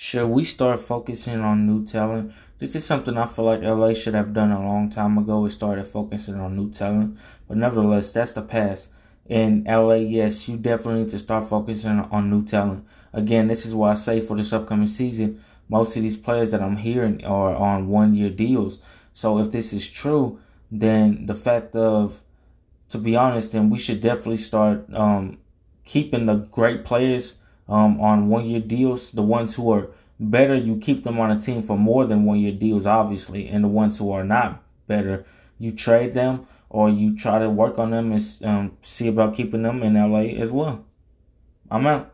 Should we start focusing on new talent? This is something I feel like LA should have done a long time ago. It started focusing on new talent, but nevertheless, that's the past. In LA, yes, you definitely need to start focusing on new talent. Again, this is why I say for this upcoming season, most of these players that I'm hearing are on one year deals. So if this is true, then the fact of, to be honest, then we should definitely start um, keeping the great players um, on one year deals. The ones who are better, you keep them on a team for more than one year deals, obviously. And the ones who are not better, you trade them or you try to work on them and um, see about keeping them in LA as well. I'm out.